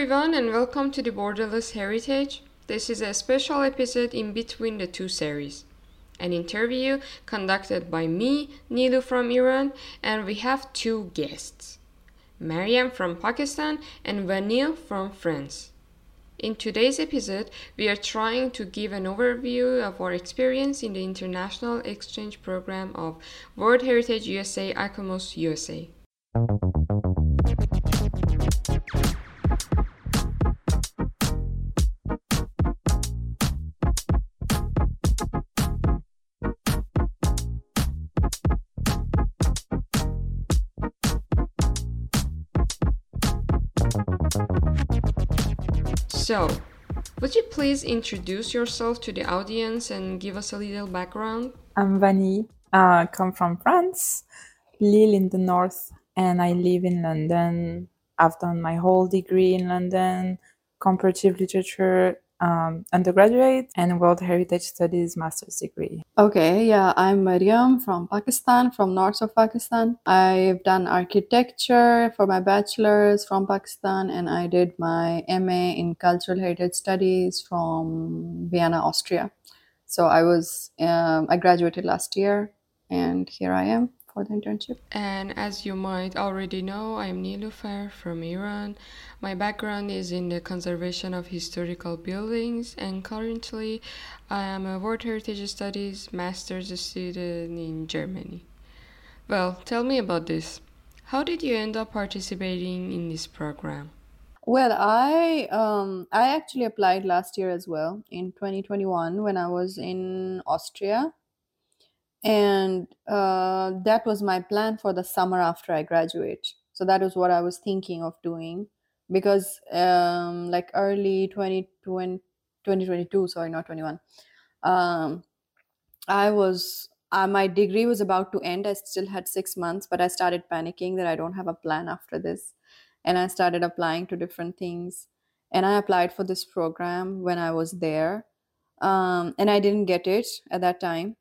everyone, and welcome to the Borderless Heritage. This is a special episode in between the two series. An interview conducted by me, Niloo from Iran, and we have two guests Mariam from Pakistan and Vanille from France. In today's episode, we are trying to give an overview of our experience in the international exchange program of World Heritage USA ICOMOS USA. So, would you please introduce yourself to the audience and give us a little background? I'm Vanille, uh, come from France, Lille in the north, and I live in London. I've done my whole degree in London, comparative literature um, undergraduate and World Heritage Studies master's degree. Okay, yeah, I'm Mariam from Pakistan, from north of Pakistan. I've done architecture for my bachelor's from Pakistan, and I did my MA in cultural heritage studies from Vienna, Austria. So I was, um, I graduated last year, and here I am for the internship. And as you might already know, I'm Niloufar from Iran. My background is in the conservation of historical buildings, and currently I am a World Heritage Studies master's student in Germany. Well, tell me about this. How did you end up participating in this program? Well, I um, I actually applied last year as well in 2021 when I was in Austria and uh, that was my plan for the summer after i graduate. So that was what i was thinking of doing because um, like early 2020, 2022 sorry not 21 um, i was uh, my degree was about to end. I still had six months but i started panicking that i don't have a plan after this. And i started applying to different things. And i applied for this program when i was there um, and i didn't get it at that time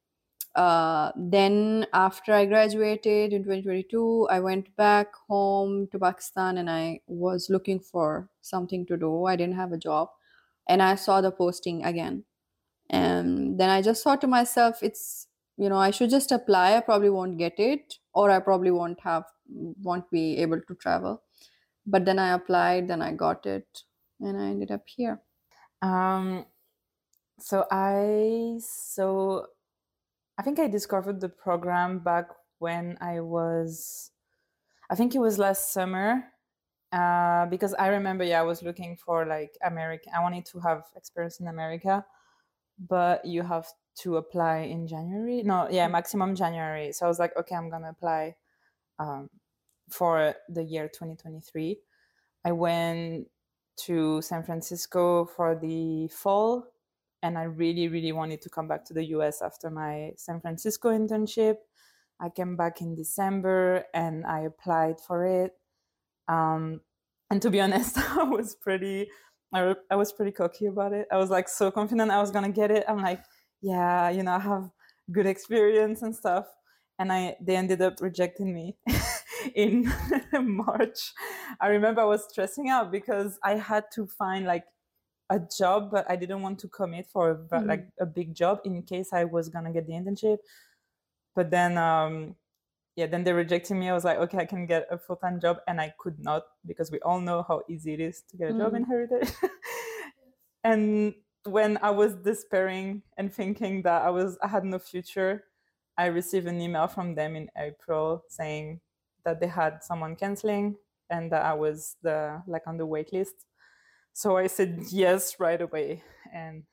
uh, then after i graduated in 2022 i went back home to pakistan and i was looking for something to do. I didn't have a job and i saw the posting again. And then i just thought to myself it's you know i should just apply. I probably won't get it or i probably won't have won't be able to travel. But then i applied then i got it and i ended up here. Um so i so I think I discovered the program back when I was, I think it was last summer, uh, because I remember, yeah, I was looking for like America. I wanted to have experience in America, but you have to apply in January. No, yeah, mm. maximum January. So I was like, okay, I'm gonna apply um, for the year 2023. I went to San Francisco for the fall and I really, really wanted to come back to the US after my San Francisco internship. I came back in December and I applied for it. Um, and to be honest, I was pretty, I, I was pretty cocky about it. I was like so confident I was gonna get it. I'm like, yeah, you know, I have good experience and stuff. And I, they ended up rejecting me in March. I remember I was stressing out because I had to find like a job, but I didn't want to commit for mm-hmm. like a big job in case I was gonna get the internship. But then, um, yeah, then they rejected me. I was like, okay, I can get a full time job, and I could not because we all know how easy it is to get a mm-hmm. job in heritage. and when I was despairing and thinking that I was I had no future, I received an email from them in April saying that they had someone canceling and that I was the like on the wait list so I said yes right away, and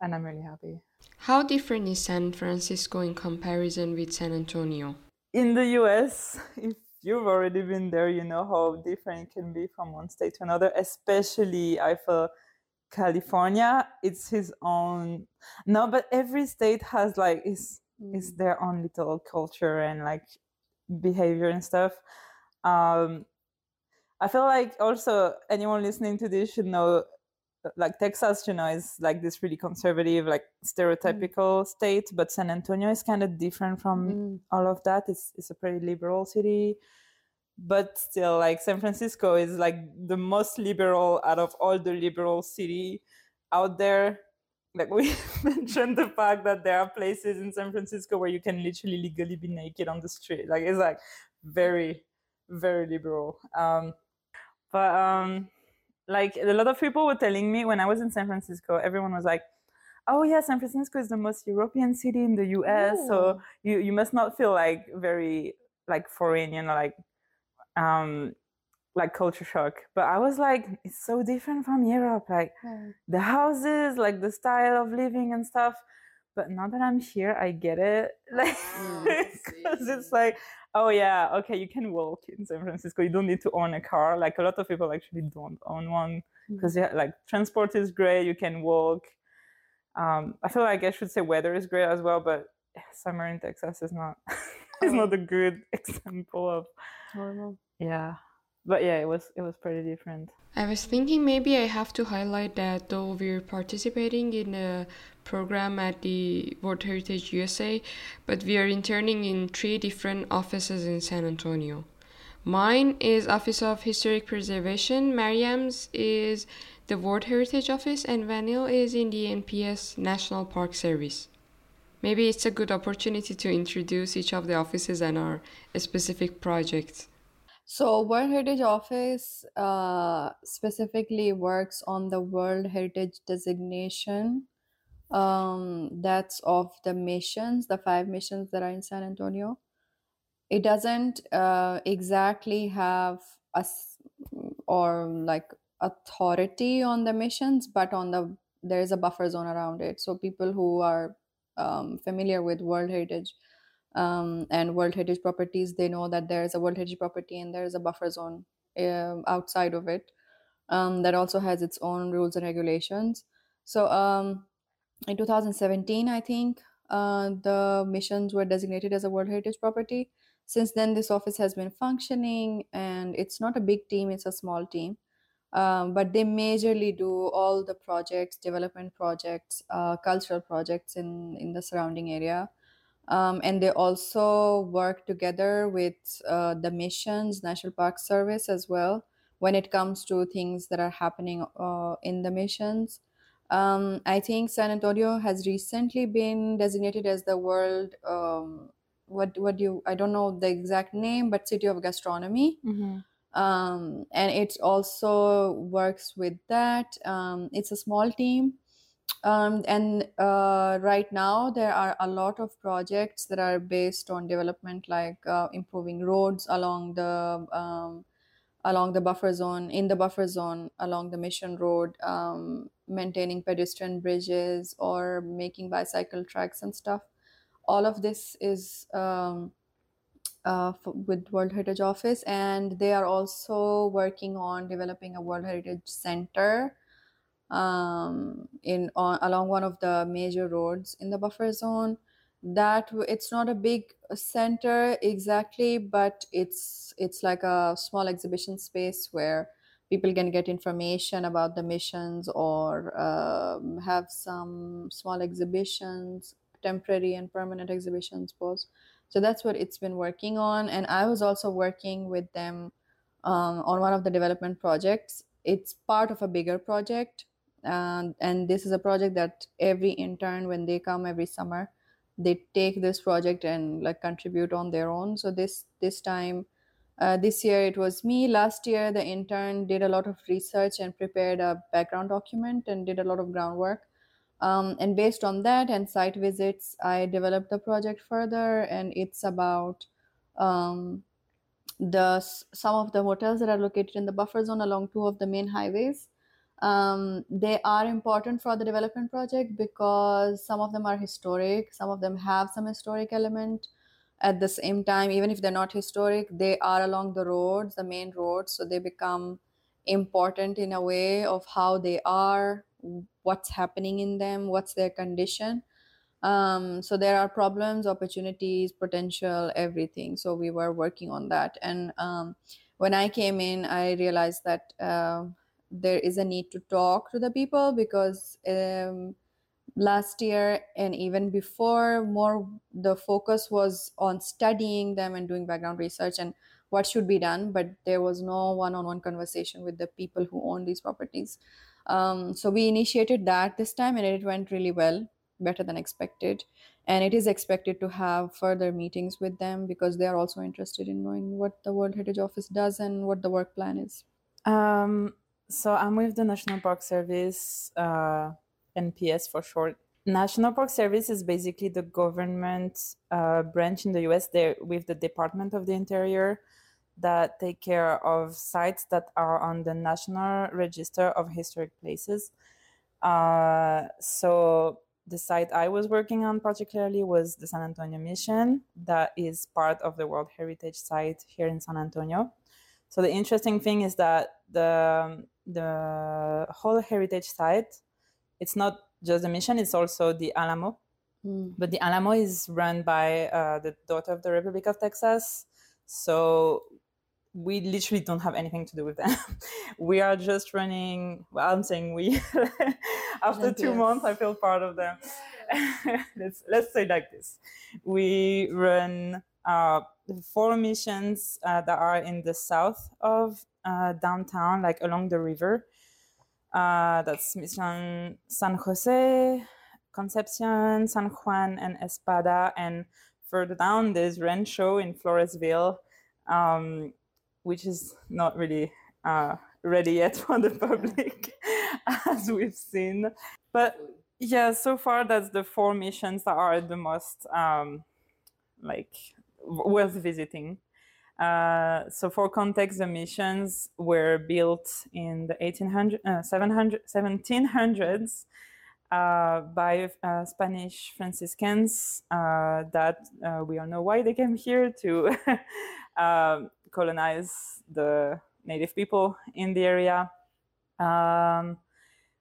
and I'm really happy. How different is San Francisco in comparison with San Antonio? In the US, if you've already been there, you know how different it can be from one state to another, especially I feel California, it's his own no, but every state has like is is mm. their own little culture and like behavior and stuff. Um I feel like also anyone listening to this should know like Texas, you know, is like this really conservative, like stereotypical mm. state, but San Antonio is kind of different from mm. all of that. It's it's a pretty liberal city. but still like san francisco is like the most liberal out of all the liberal city out there like we mentioned the fact that there are places in san francisco where you can literally legally be naked on the street like it's like very very liberal um but um like a lot of people were telling me when i was in san francisco everyone was like oh yeah san francisco is the most european city in the us Ooh. so you you must not feel like very like foreign you know like um like culture shock but i was like it's so different from europe like yeah. the houses like the style of living and stuff but now that i'm here i get it like because mm, it's like oh yeah okay you can walk in san francisco. You don't need to own a car. Like a lot of people actually don't own one because mm. yeah, like transport is great you can walk. Um, i feel like i should say weather is great as well but summer in texas is not is not a good example of normal yeah but yeah it was it was pretty different. I was thinking maybe i have to highlight that though we're participating in a program at the world heritage usa but we are interning in three different offices in san antonio. Mine is office of historic preservation mariam's is the world heritage office and vanille is in the nps national park service. Maybe it's a good opportunity to introduce each of the offices and our specific projects. So, World Heritage Office uh, specifically works on the World Heritage designation. Um, that's of the missions, the five missions that are in San Antonio. It doesn't uh, exactly have us or like authority on the missions, but on the there is a buffer zone around it. So people who are um, familiar with World Heritage um, and World Heritage properties, they know that there is a World Heritage property and there is a buffer zone uh, outside of it um, that also has its own rules and regulations. So um, in 2017, I think uh, the missions were designated as a World Heritage property. Since then, this office has been functioning, and it's not a big team; it's a small team. Um, but they majorly do all the projects, development projects, uh, cultural projects in in the surrounding area um, and they also work together with uh, the missions national park service as well when it comes to things that are happening uh, in the missions um, i think san antonio has recently been designated as the world um, what what do you i don't know the exact name but city of gastronomy. Mm-hmm. um, and it also works with that. Um, it's a small team. Um, and uh, right now there are a lot of projects that are based on development like uh, improving roads along the um, along the buffer zone in the buffer zone along the mission road um, maintaining pedestrian bridges or making bicycle tracks and stuff. All of this is um, uh, with world heritage office and they are also working on developing a world heritage center um, in on, along one of the major roads in the buffer zone that it's not a big center exactly but it's it's like a small exhibition space where people can get information about the missions or um, have some small exhibitions temporary and permanent exhibitions both. So that's what it's been working on and i was also working with them um, on one of the development projects. It's part of a bigger project and and this is a project that every intern when they come every summer they take this project and like contribute on their own. So this this time uh, this year it was me. Last year the intern did a lot of research and prepared a background document and did a lot of groundwork. Um, and based on that and site visits i developed the project further. And it's about um, the some of the hotels that are located in the buffer zone along two of the main highways um, they are important for the development project because some of them are historic some of them have some historic element. At the same time even if they're not historic they are along the roads the main roads so they become important in a way of how they are what's happening in them what's their condition. Um, so there are problems opportunities potential everything. So we were working on that. And um, when i came in i realized that uh, there is a need to talk to the people because um, last year and even before more the focus was on studying them and doing background research and what should be done, but there was no one-on-one conversation with the people who own these properties. Um, so we initiated that this time, and it went really well, better than expected. And it is expected to have further meetings with them because they are also interested in knowing what the World Heritage Office does and what the work plan is. Um, so I'm with the National Park Service, uh, NPS for short. National Park Service is basically the government uh, branch in the US there with the Department of the Interior that take care of sites that are on the National Register of Historic Places. Uh, so the site I was working on particularly was the San Antonio Mission, that is part of the World Heritage Site here in San Antonio. So the interesting thing is that the the whole heritage site, it's not just the mission; it's also the Alamo. Mm. But the Alamo is run by uh, the daughter of the Republic of Texas, so we literally don't have anything to do with them. we are just running. Well, I'm saying we. After two Yes. months, I feel part of them. let's let's say like this: we run uh, four missions uh, that are in the south of uh, downtown, like along the river. Uh, that's Mission San Jose, Concepcion, San Juan, and Espada. And further down, there's Rancho in Floresville, um, which is not really uh, ready yet for the public, as we've seen. But yeah, so far that's the four missions that are the most um, like worth visiting. Uh, so for context, the missions were built in the 1800, uh, 700, 1700s uh, by uh, Spanish Franciscans uh, that uh, we all know why they came here to um, colonize the native people in the area. Um,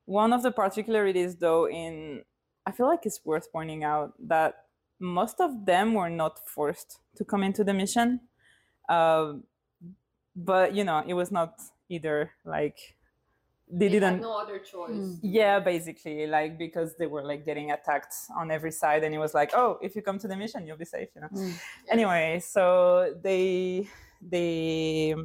one of the particularities, though, in I feel like it's worth pointing out that most of them were not forced to come into the mission. Um, but you know, it was not either like they, didn't. no other choice. Mm. Yeah, basically, like because they were like getting attacked on every side, and it was like, oh, if you come to the mission, you'll be safe, you know. Mm. Anyway, so they they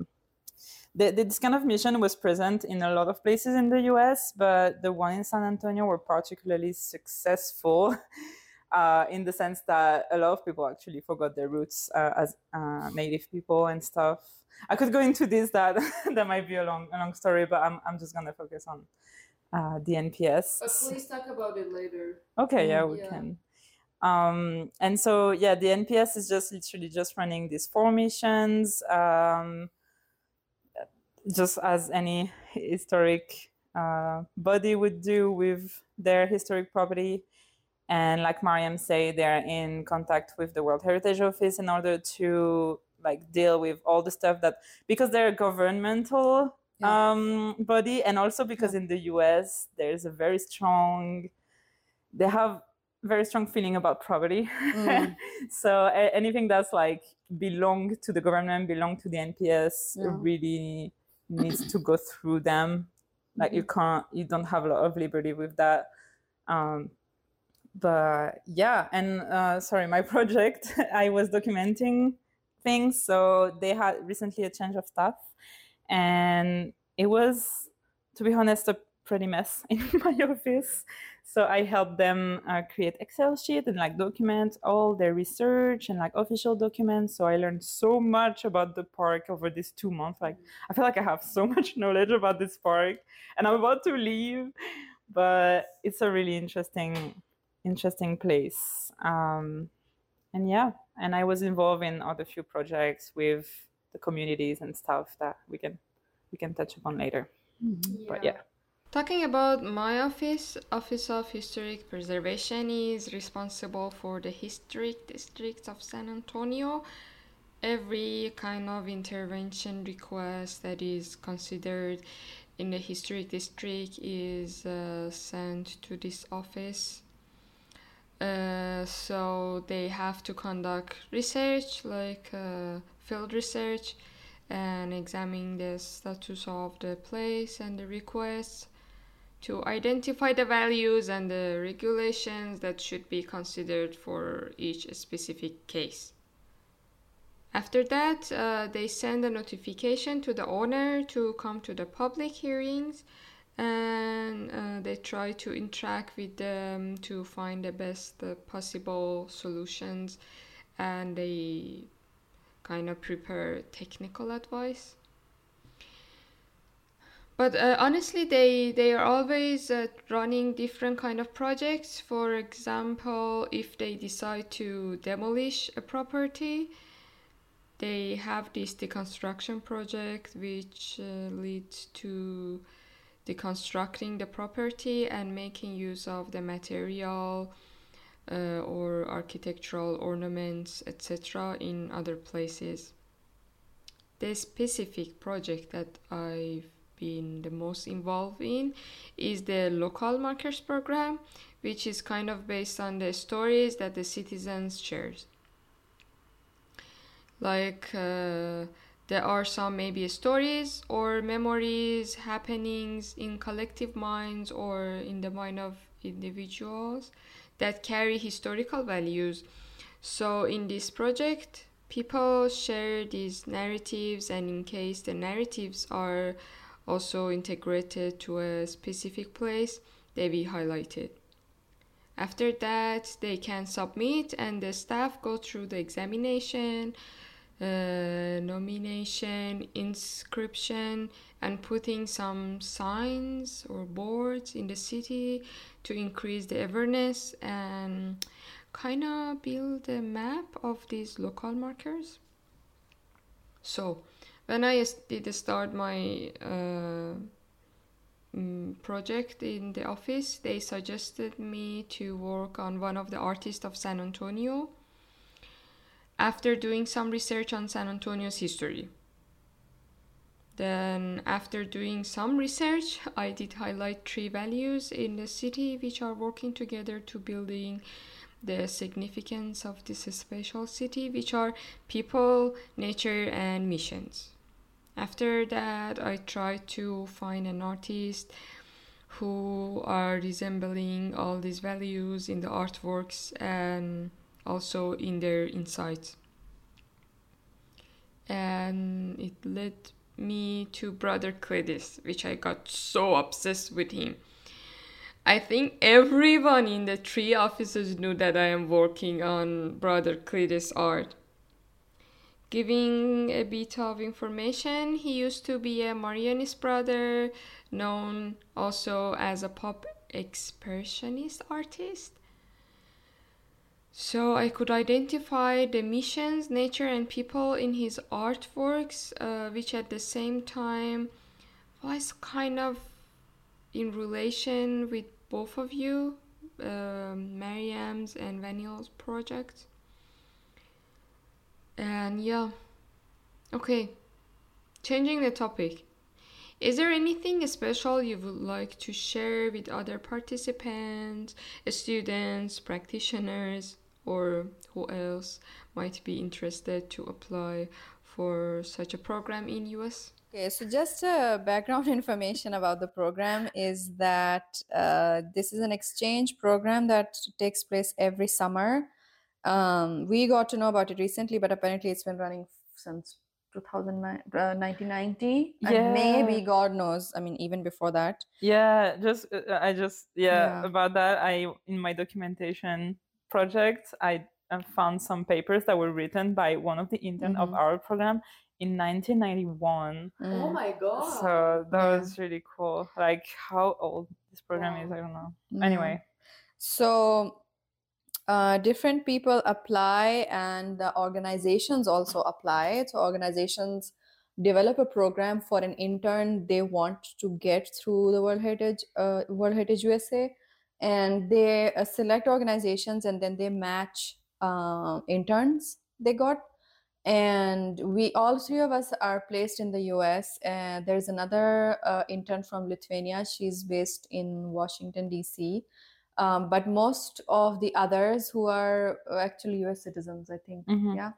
the, this kind of mission was present in a lot of places in the US, but the one in San Antonio were particularly successful uh, in the sense that a lot of people actually forgot their roots uh, as uh, native people and stuff. I could go into this, that that might be a long, a long story, but I'm, I'm just to focus on uh, the NPS. But please talk about it later. Okay, yeah, we yeah. can. Um, and so, yeah, the NPS is just literally just running these four missions, um, just as any historic uh, body would do with their historic property. And like Mariam said, they're in contact with the World Heritage Office in order to like deal with all the stuff that because they're a governmental Yeah. um, body, and also because in the US there's a very strong, they have very strong feeling about property. Mm. so a- anything that's like belong to the government, belong to the NPS, Yeah. really needs to go through them. Like you can't, you don't have a lot of liberty with that. Um, but yeah, and uh, sorry, my project, I was documenting things. So they had recently a change of staff, and it was, to be honest, a pretty mess in my office. So I helped them uh, create Excel sheet and like document all their research and like official documents. So I learned so much about the park over these two months. Like I feel like I have so much knowledge about this park, and I'm about to leave, but it's a really interesting, interesting place. Um, and yeah, and I was involved in other few projects with the communities and stuff that we can we can touch upon later. But yeah. Talking about my office, Office of Historic Preservation is responsible for the historic district of San Antonio. Every kind of intervention request that is considered in the historic district is uh, sent to this office. Uh, so they have to conduct research, like uh, field research, and examine the status of the place and the requests to identify the values and the regulations that should be considered for each specific case. After that, uh, they send a notification to the owner to come to the public hearings and uh, they try to interact with them to find the best uh, possible solutions. And they kind of prepare technical advice. But uh, honestly they they are always uh, running different kind of projects. For example if they decide to demolish a property they have this deconstruction project which uh, leads to deconstructing the property and making use of the material uh, or architectural ornaments etc in other places the specific project that i've been the most involved in is the local markers program which is kind of based on the stories that the citizens share. like uh, there are some maybe stories or memories happenings in collective minds or in the mind of individuals that carry historical values. So in this project people share these narratives and in case the narratives are also integrated to a specific place they be highlighted. After that they can submit and the staff go through the examination uh, nomination, inscription, and putting some signs or boards in the city to increase the awareness and kind of build a map of these local markers. So, when I did start my uh, mm, project in the office, they suggested me to work on one of the artists of San Antonio after doing some research on San Antonio's history. Then, after doing some research, I did highlight three values in the city which are working together to building the significance of this special city, which are people, nature, and missions. After that, I tried to find an artist who are resembling all these values in the artworks and also in their insights. And it led me to Brother Cletus, which I got so obsessed with him. I think everyone in the three offices knew that I am working on Brother Cletus art. Giving a bit of information, he used to be a Marianist brother, known also as a pop expressionist artist so I could identify the missions, nature, and people in his artworks, uh, which at the same time was kind of in relation with both of you, um, Mariam's and Vanille's project. And yeah, okay, changing the topic. Is there anything special you would like to share with other participants, students, practitioners? Or who else might be interested to apply for such a program in US? Okay, so just uh, background information about the program is that uh, this is an exchange program that takes place every summer. Um, we got to know about it recently, but apparently it's been running since 2009, uh, 1990 Yeah. and maybe god knows i mean even before that Yeah, just uh, I just yeah, Yeah. about that. I in my documentation project, I found some papers that were written by one of the intern of Mhm. our program in 1991. Oh Mm, my god. So that Yeah. was really cool. Like how old this program is, I don't know. yeah. Anyway, so uh, different people apply and the organizations also apply so organizations develop a program for an intern they want to get through the world heritage uh, world heritage usa and they uh, select organizations and then they match uh, interns they got. And we all three of us are placed in the us and there's another uh, intern from lithuania. She's based in washington dc um, but most of the others who are uh, actually us citizens i think. Mhm. yeah.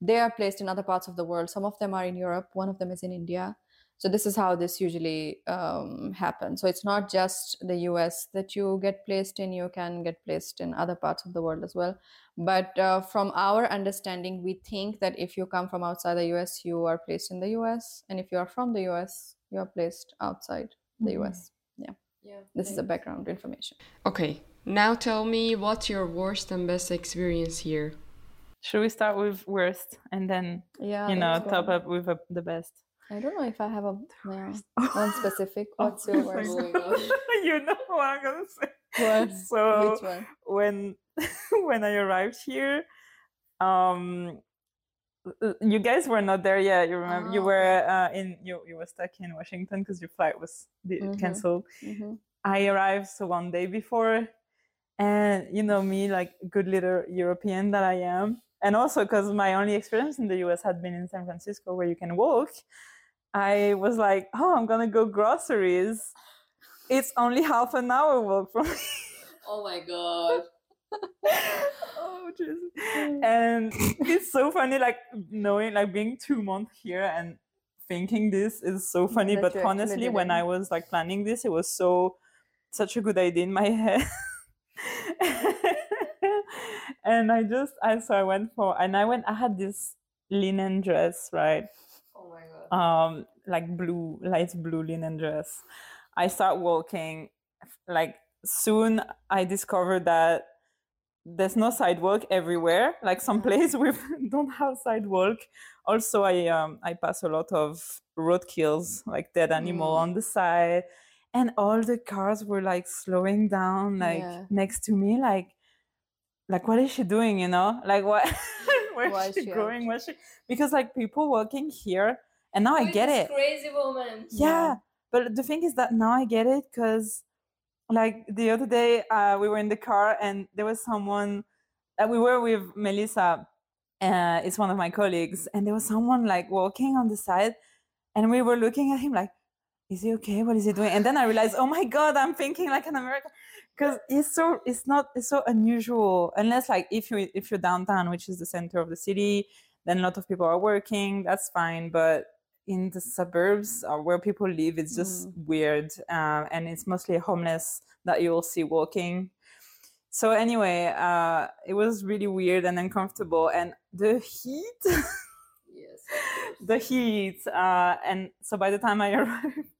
They are placed in other parts of the world. Some of them are in europe. One of them is in india so this is how this usually um, happens so it's not just the us that you get placed in you can get placed in other parts of the world as well but uh, from our understanding we think that if you come from outside the us you are placed in the us and if you are from the us you are placed outside the Mhm. us yeah Yeah. this is the background information Okay, now tell me what's your worst and best experience here? Should we start with worst and then yeah you know let's top up with uh, the best? I don't know if i have a one specific Oh what's your worst you know what I'm gonna say. What? So when when I arrived here, um, uh, you guys were not there yet. You remember? you Ah, were uh, in you you were stuck in Washington because your flight was Mhm. canceled. Mhm. I arrived so one day before, and you know me, like good little European that I am, and also because my only experience in the U.S. had been in San Francisco, where you can walk. I was like, oh, I'm gonna go groceries. It's only half an hour walk from me. Oh my god. oh, Jesus. Mm. And it's so funny, like knowing, like being two months here and thinking this is so mm, funny. That but honestly, when. I was like planning this, it was so such a good idea in my head. and I just, I so I went for, and I went. I had this linen dress, right? Oh my god. um like blue light blue linen dress i start walking like soon i discovered that there's no sidewalk everywhere like some place we don't have sidewalk also i um i pass a lot of roadkills like dead animal Mm. on the side and all the cars were like slowing down like Yeah. next to me like like what is she doing you know like what where's Why is she she? going? She? Because like people working here and now i get it. Crazy woman. yeah but the thing is that now i get it because like the other day uh, we were in the car and there was someone that we were with melissa uh, it's one of my colleagues and there was someone like walking on the side and we were looking at him like is he okay? What is he doing? And then i realized oh my god i'm thinking like an american. Because it's so it's not it's so unusual. Unless like if you if you're downtown which is the center of the city then a lot of people are working that's fine. But in the suburbs or where people live it's just weird uh, and it's mostly homeless that you'll see walking. So anyway uh, it was really weird and uncomfortable. And the heat Yes. the heat uh, and so by the time i arrived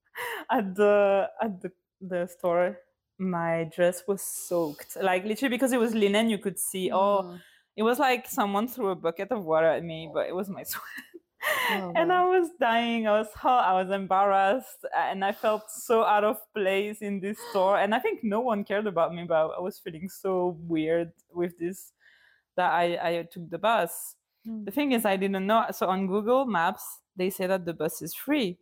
at the at the, the store my dress was soaked like literally because it was linen you could see oh Mm. it was like someone threw a bucket of water at me but it was my sweat Oh, and wow. i was dying i was hot i was embarrassed and i felt so out of place in this store and i think no one cared about me but i was feeling so weird with this that i i took the bus Mm. the thing is i didn't know so on google maps they say that the bus is free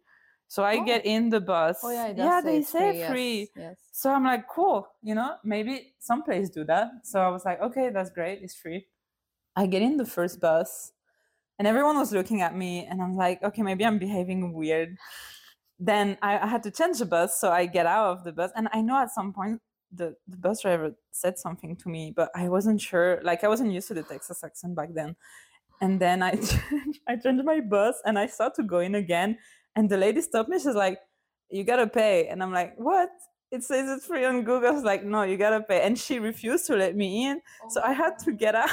so i Oh. get in the bus Oh yeah, yeah they say free. free Yes, yes. so I'm like, cool, you know, maybe some place do that. So I was like, okay, that's great, it's free. I get in the first bus and everyone was looking at me and I'm like, okay, maybe I'm behaving weird. Then I, I had to change the bus, so I get out of the bus and I know at some point the, the bus driver said something to me, but I wasn't sure. Like I wasn't used to the Texas accent back then. And then I changed, I changed my bus and I start to go in again. And the lady stopped me. She's like, you gotta pay. And I'm like, what? It says it's free on Google. I was like, no, you gotta pay. And she refused to let me in. So I had to get out.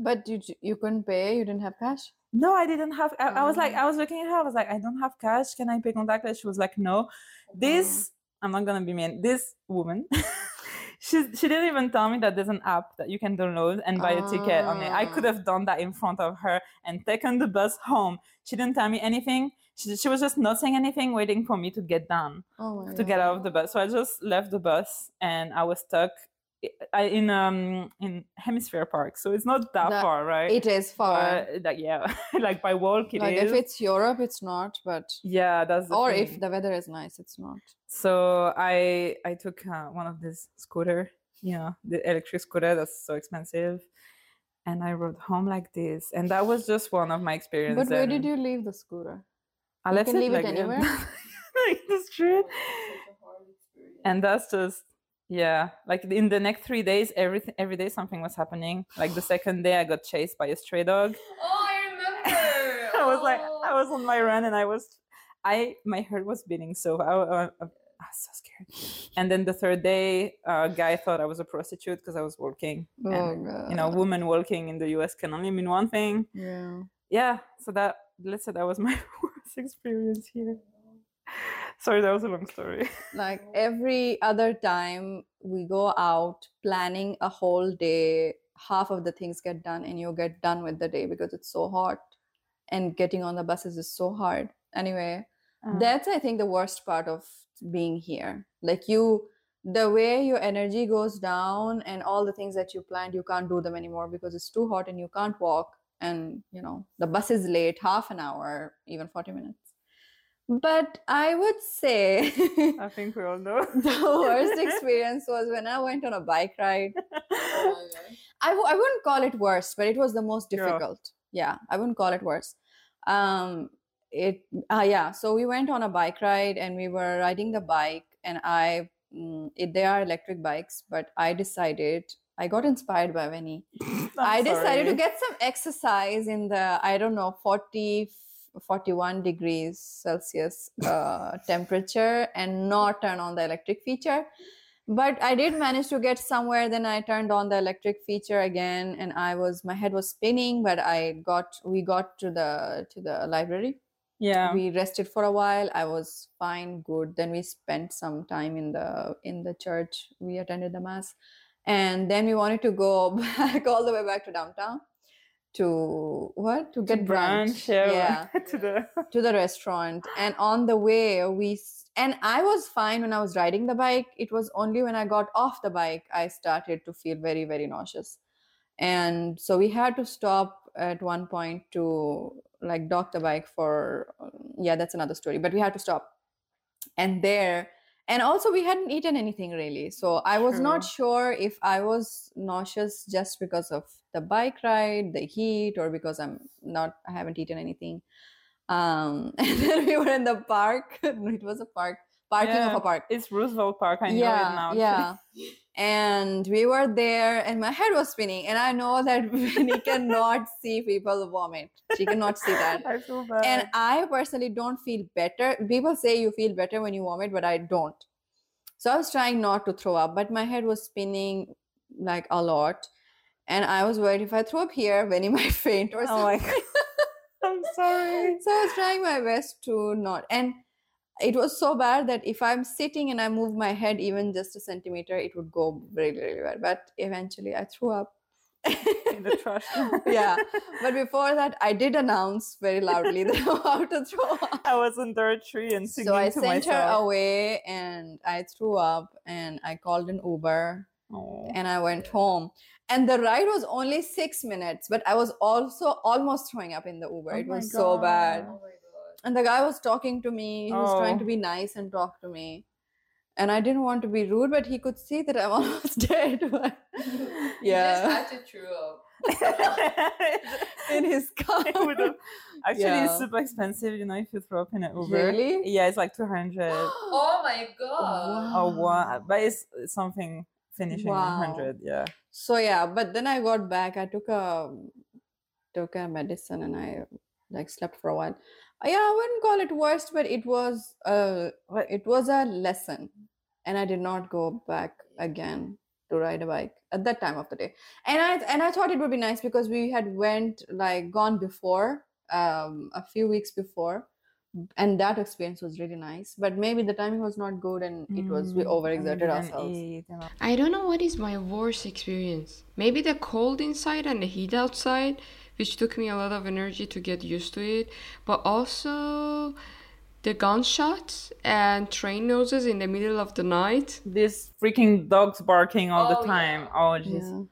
But you you couldn't pay. You didn't have cash. No, I didn't have. I, I was like, Oh. I was looking at her. I was like, I don't have cash. Can I pay contactless? She was like, no. This, I'm not gonna be mean. This woman, she she didn't even tell me that there's an app that you can download and buy a ticket on it. I could Ah. have done that in front of her and taken the bus home. She didn't tell me anything. She, she was just not saying anything, waiting for me to get down Oh to get out of the bus. So I just left the bus and I was stuck in um in Hemisfair Park. So it's not that That- far, right? It is far. But, like yeah, like by walk it is. like if it's Europe, it's not. But yeah, that's or thing. if the weather is nice, it's not. So I I took uh, one of these scooter, you know, the electric scooter that's so expensive, and I rode home like this, and that was just one of my experiences. But where did you leave the scooter? I you left can it leave it like the- anywhere? like the street, and that's just yeah. Like in the next three days, everything every day something was happening. Like the second day, I got chased by a stray dog. Oh, I remember. I was like, I was on my oh. run, and I was. I my heart was beating so I, I, I was so scared. And then the third day, a guy thought I was a prostitute because I was walking. Oh, and, you know, God. woman walking in the U.S. can only mean one thing. Yeah. Yeah. So that let's say that was my worst experience here. Sorry, that was a long story. Like every other time we go out planning a whole day, half of the things get done and you get done with the day because it's so hot and getting on the buses is so hard. Anyway, Uh, that's I think the worst part of being here. Like you the way your energy goes down and all the things that you planned you can't do them anymore because it's too hot and you can't walk and you know the bus is late half an hour even 40 minutes but i would say I think we all know. the worst experience was when i went on a bike ride I w- I wouldn't call it worst, but it was the most Yeah. difficult. Yeah, I wouldn't call it worse. Um, it uh, yeah. So we went on a bike ride, and we were riding the bike, and I mm, it, they are electric bikes, but I decided I got inspired by Vinny. I decided to get some exercise in the I don't know 40 41 degrees Celsius uh, temperature and not turn on the electric feature. But I did manage to get somewhere then I turned on the electric feature again and I was my head was spinning but I got we got to the to the library. Yeah. we rested for a while. I was fine good. Then we spent some time in the in the church. We attended the mass and then we wanted to go back all the way back to downtown to what? To To get brunch, yeah. yeah. to the to the restaurant. And on the way we and i was fine when i was riding the bike. It was only when i got off the bike i started to feel very very nauseous. And so we had to stop at one point to like dock the bike for um, yeah that's another story. But we had to stop. And there and also we hadn't eaten anything really. So i was not sure if i was nauseous just because of the bike ride the heat or because i'm not i haven't eaten anything. Um and then we were in the park. It was a park. Parking of a park. It's Roosevelt Park. I know yeah it now. yeah and we were there and my head was spinning and i know that Vinny cannot see people vomit. She cannot see that. I feel bad. and i personally don't feel better. People say you feel better when you vomit but i don't. So i was trying not to throw up but my head was spinning like a lot. And i was worried if i throw up here Vinny might faint or something Oh my something. I'm sorry. so I was trying my best to not. And it was so bad that if I'm sitting and I move my head even just a centimeter, it would go really, really bad. But eventually I threw up. In the trash yeah. But before that, I did announce very loudly that I'm about to throw up. I was under a tree and singing So I to sent her away and I threw up and I called an Uber Oh. and I went home. And the ride was only six minutes, but I was also almost throwing up in the Uber. Oh it was so bad. God. And the guy was talking to me he was trying Oh. to be nice and talk to me and i didn't want to be rude but he could see that i'm almost dead yeah to throw up. in his car Actually, Yeah. it's super expensive, you know, if you throw up in an Uber. Really? Yeah, it's like 200 Oh my god. or one, oh, but it's it's something finishing Wow. 100. Yeah. so yeah but then i got back i took a took a medicine and i like slept for a while yeah i wouldn't call it worst but it was uh it was a lesson and i did not go back again to ride a bike at that time of the day and i and i thought it would be nice because we had went like gone before um a few weeks before and that experience was really nice but maybe the timing was not good and it was we Mm, overexerted ourselves know. I don't know what is my worst experience. Maybe the cold inside and the heat outside, which took me a lot of energy to get used to it, but also the gunshots and train noses in the middle of the night. These freaking dogs barking all the Oh, time. yeah. Oh, jeez. yeah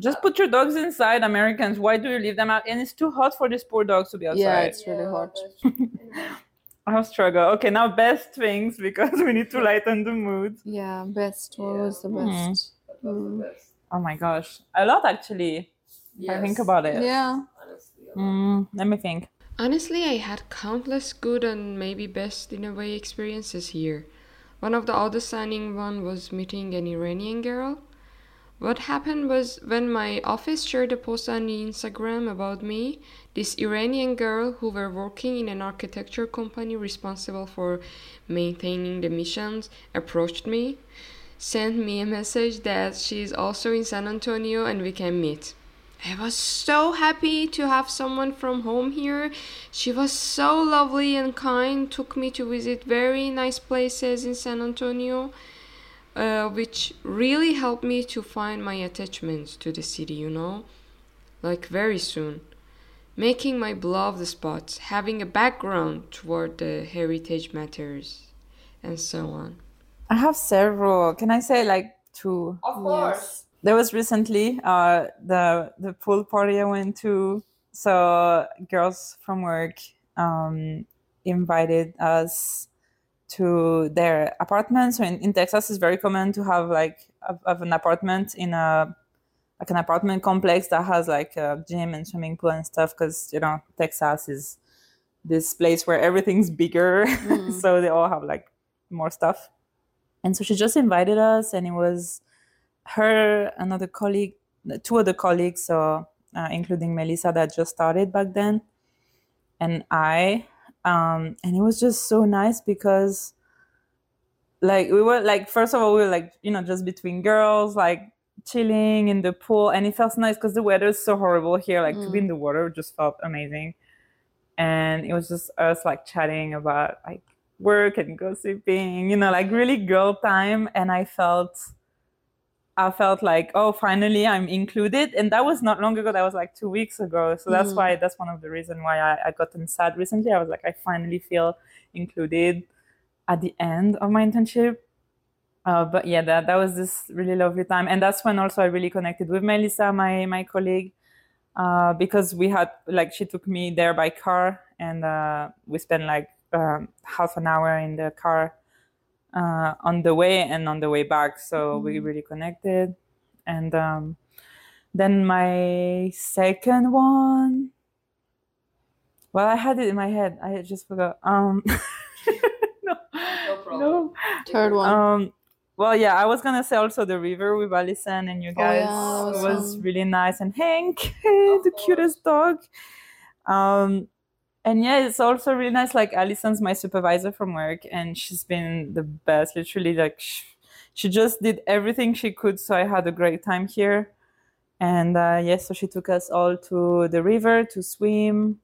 Just put your dogs inside, Americans. Why do you leave them out? And it's too hot for these poor dogs to be outside. yeah it's really hot I'll struggle. Okay, now best things because we need to lighten the mood. Yeah, best. What was the best? Mm. Oh my gosh, a lot actually. If I think about it. Yeah. Mm, let me think. Honestly, I had countless good and maybe best in a way experiences here. One of the oddest sounding one was meeting an Iranian girl. What happened was when my office shared a post on the Instagram about me, this Iranian girl who were working in an architecture company responsible for maintaining the missions approached me, sent me a message that she's also in San Antonio and we can meet. I was so happy to have someone from home here. She was so lovely and kind, took me to visit very nice places in San Antonio uh, which really helped me to find my attachment to the city, you know, like very soon. Making my beloved spots, having a background toward the heritage matters, and so on. I have several. Can I say like two? Of course. There was recently uh, the the pool party I went to. So girls from work um, invited us to their apartment. So in, in Texas, it's very common to have like a, have an apartment in a like an apartment complex that has like a gym and swimming pool and stuff. Because you know Texas is this place where everything's bigger, mm. so they all have like more stuff. And so she just invited us, and it was her, another colleague, two other colleagues, so uh, including Melissa that just started back then, and I um and it was just so nice because like we were like first of all we were like you know just between girls like chilling in the pool and it felt nice because the weather is so horrible here like mm. to be in mm. the water just felt amazing and it was just us like chatting about like work and gossiping you know like really girl time and i felt I felt like, oh, finally I'm included. And that was not long ago. That was like two weeks ago. So that's mm. why, that's one of the reasons why I, I gotten sad recently. I was like, I finally feel included at the end of my internship. Uh, but yeah, that, that was this really lovely time. And that's when also I really connected with Melissa, my, my colleague, uh, because we had, like, she took me there by car and uh, we spent like um, half an hour in the car uh, on the way and on the way back. So mm-hmm. we really connected. And um, then my second one, well, I had it in my head. I just forgot. Um, no, no, no, Third one. Um, well, yeah, I was gonna say also the river with Alison and you guys. Oh, yeah, was, was really nice. And Hank, the cutest dog. Um, and yeah, it's also really nice. Like Allison's my supervisor from work, and she's been the best. Literally, like she, she just did everything she could, so I had a great time here. And uh, yes, yeah, so she took us all to the river to swim.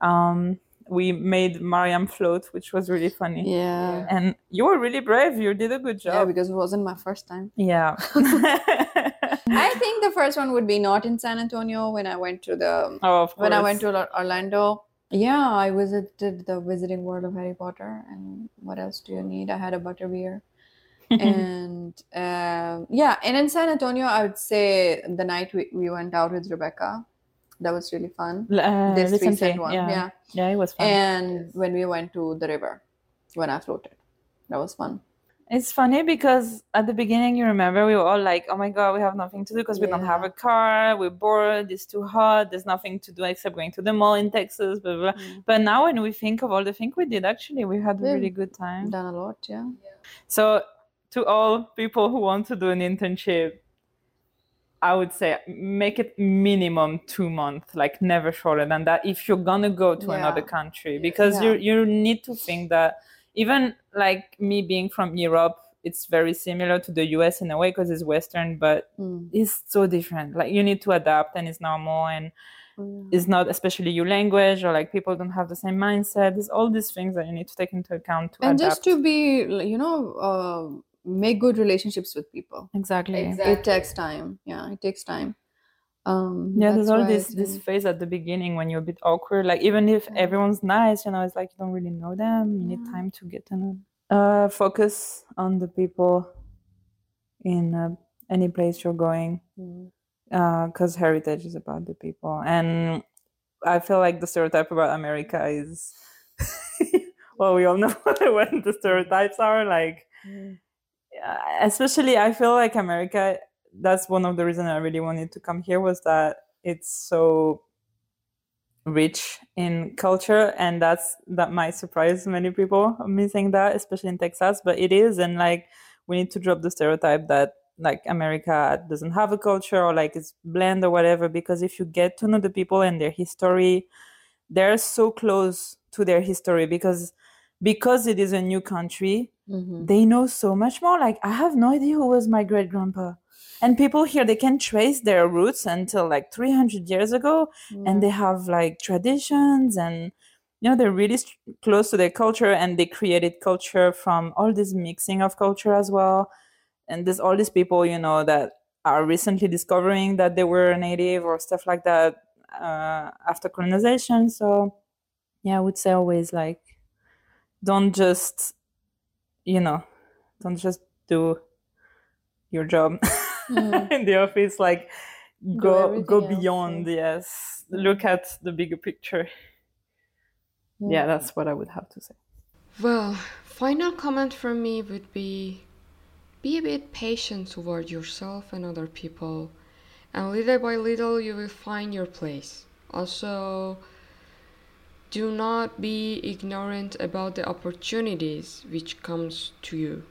Um, we made Mariam float, which was really funny. Yeah. And you were really brave. You did a good job. Yeah, because it wasn't my first time. Yeah. I think the first one would be not in San Antonio when I went to the oh, when I went to Orlando. Yeah, I visited the Wizarding World of Harry Potter. And what else do you need? I had a butterbeer. and uh, yeah, and in San Antonio, I would say the night we, we went out with Rebecca, that was really fun. Uh, this recent one, yeah. yeah, yeah, it was fun. And when we went to the river, when I floated, that was fun. It's funny because at the beginning, you remember we were all like, "Oh my god, we have nothing to do because we don't have a car. We're bored. It's too hot. There's nothing to do except going to the mall in Texas." Blah, blah. Mm. But now, when we think of all the things we did, actually, we had a really good time. Done a lot, yeah. So, to all people who want to do an internship, I would say make it minimum two months, like never shorter than that. If you're gonna go to yeah. another country, because yeah. you you need to think that even like me being from Europe, it's very similar to the US in a way because it's Western, but mm. it's so different. Like you need to adapt, and it's normal, and mm. it's not especially your language or like people don't have the same mindset. There's all these things that you need to take into account to and adapt. just to be, you know, uh, make good relationships with people. Exactly. exactly. It takes time. Yeah, it takes time um yeah there's all this this phase at the beginning when you're a bit awkward like even if yeah. everyone's nice you know it's like you don't really know them you yeah. need time to get to know uh focus on the people in uh, any place you're going because mm. uh, heritage is about the people and i feel like the stereotype about america is well we all know what the stereotypes are like mm. especially i feel like america that's one of the reasons I really wanted to come here was that it's so rich in culture and that's that might surprise many people missing that especially in texas but it is and like we need to drop the stereotype that like America doesn't have a culture or like it's bland or whatever. Because if you get to know the people and their history, they're so close to their history because because it is a new country Mhm. they know so much more like i have no idea who was my great grandpa and people here they can trace their roots until like 300 years ago Yeah. and they have like traditions and you know they're really st- close to their culture and they created culture from all this mixing of culture as well. And there's all these people you know that are recently discovering that they were native or stuff like that uh, after colonization. So yeah i would say always like don't just you know don't just do your job Mm. in the office like go everything go else, beyond yes look at the bigger picture yeah that's what i would have to say Well, final comment from me would be be a bit patient toward yourself and other people, and little by little you will find your place. Also, do not be ignorant about the opportunities which comes to you.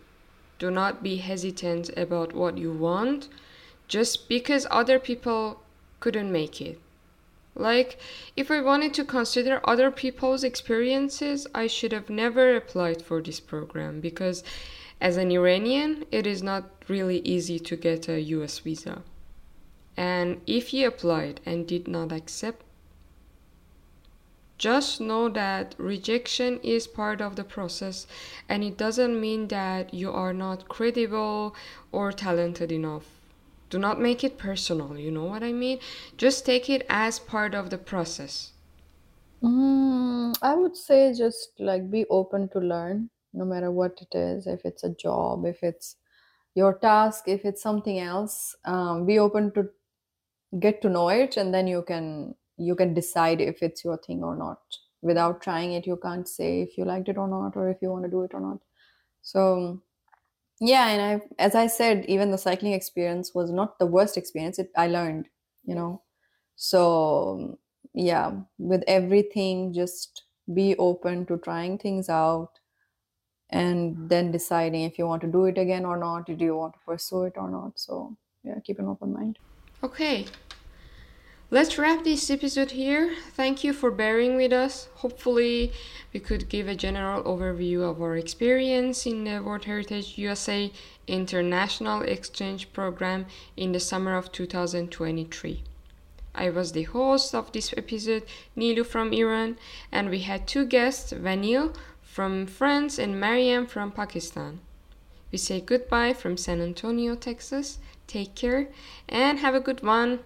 Do not be hesitant about what you want just because other people couldn't make it. Like, if I wanted to consider other people's experiences, I should have never applied for this program because, as an Iranian, it is not really easy to get a US visa. And if you applied and did not accept, just know that rejection is part of the process and it doesn't mean that you are not credible or talented enough. Do not make it personal, you know what I mean? Just take it as part of the process. Mm, I would say just like be open to learn, no matter what it is. If it's a job, if it's your task, if it's something else, um, be open to get to know it, and then you can you can decide if it's your thing or not. Without trying it, you can't say if you liked it or not, or if you want to do it or not. So yeah, and I, as I said, even the cycling experience was not the worst experience. It I learned, you know. So yeah, with everything, just be open to trying things out and then deciding if you want to do it again or not. Do you want to pursue it or not? So yeah, keep an open mind. Okay. Let's wrap this episode here. Thank you for bearing with us. Hopefully, we could give a general overview of our experience in the World Heritage USA International Exchange Program in the summer of 2023. I was the host of this episode, Niloo from Iran, and we had two guests, Vanil from France and Mariam from Pakistan. We say goodbye from San Antonio, Texas. Take care and have a good one.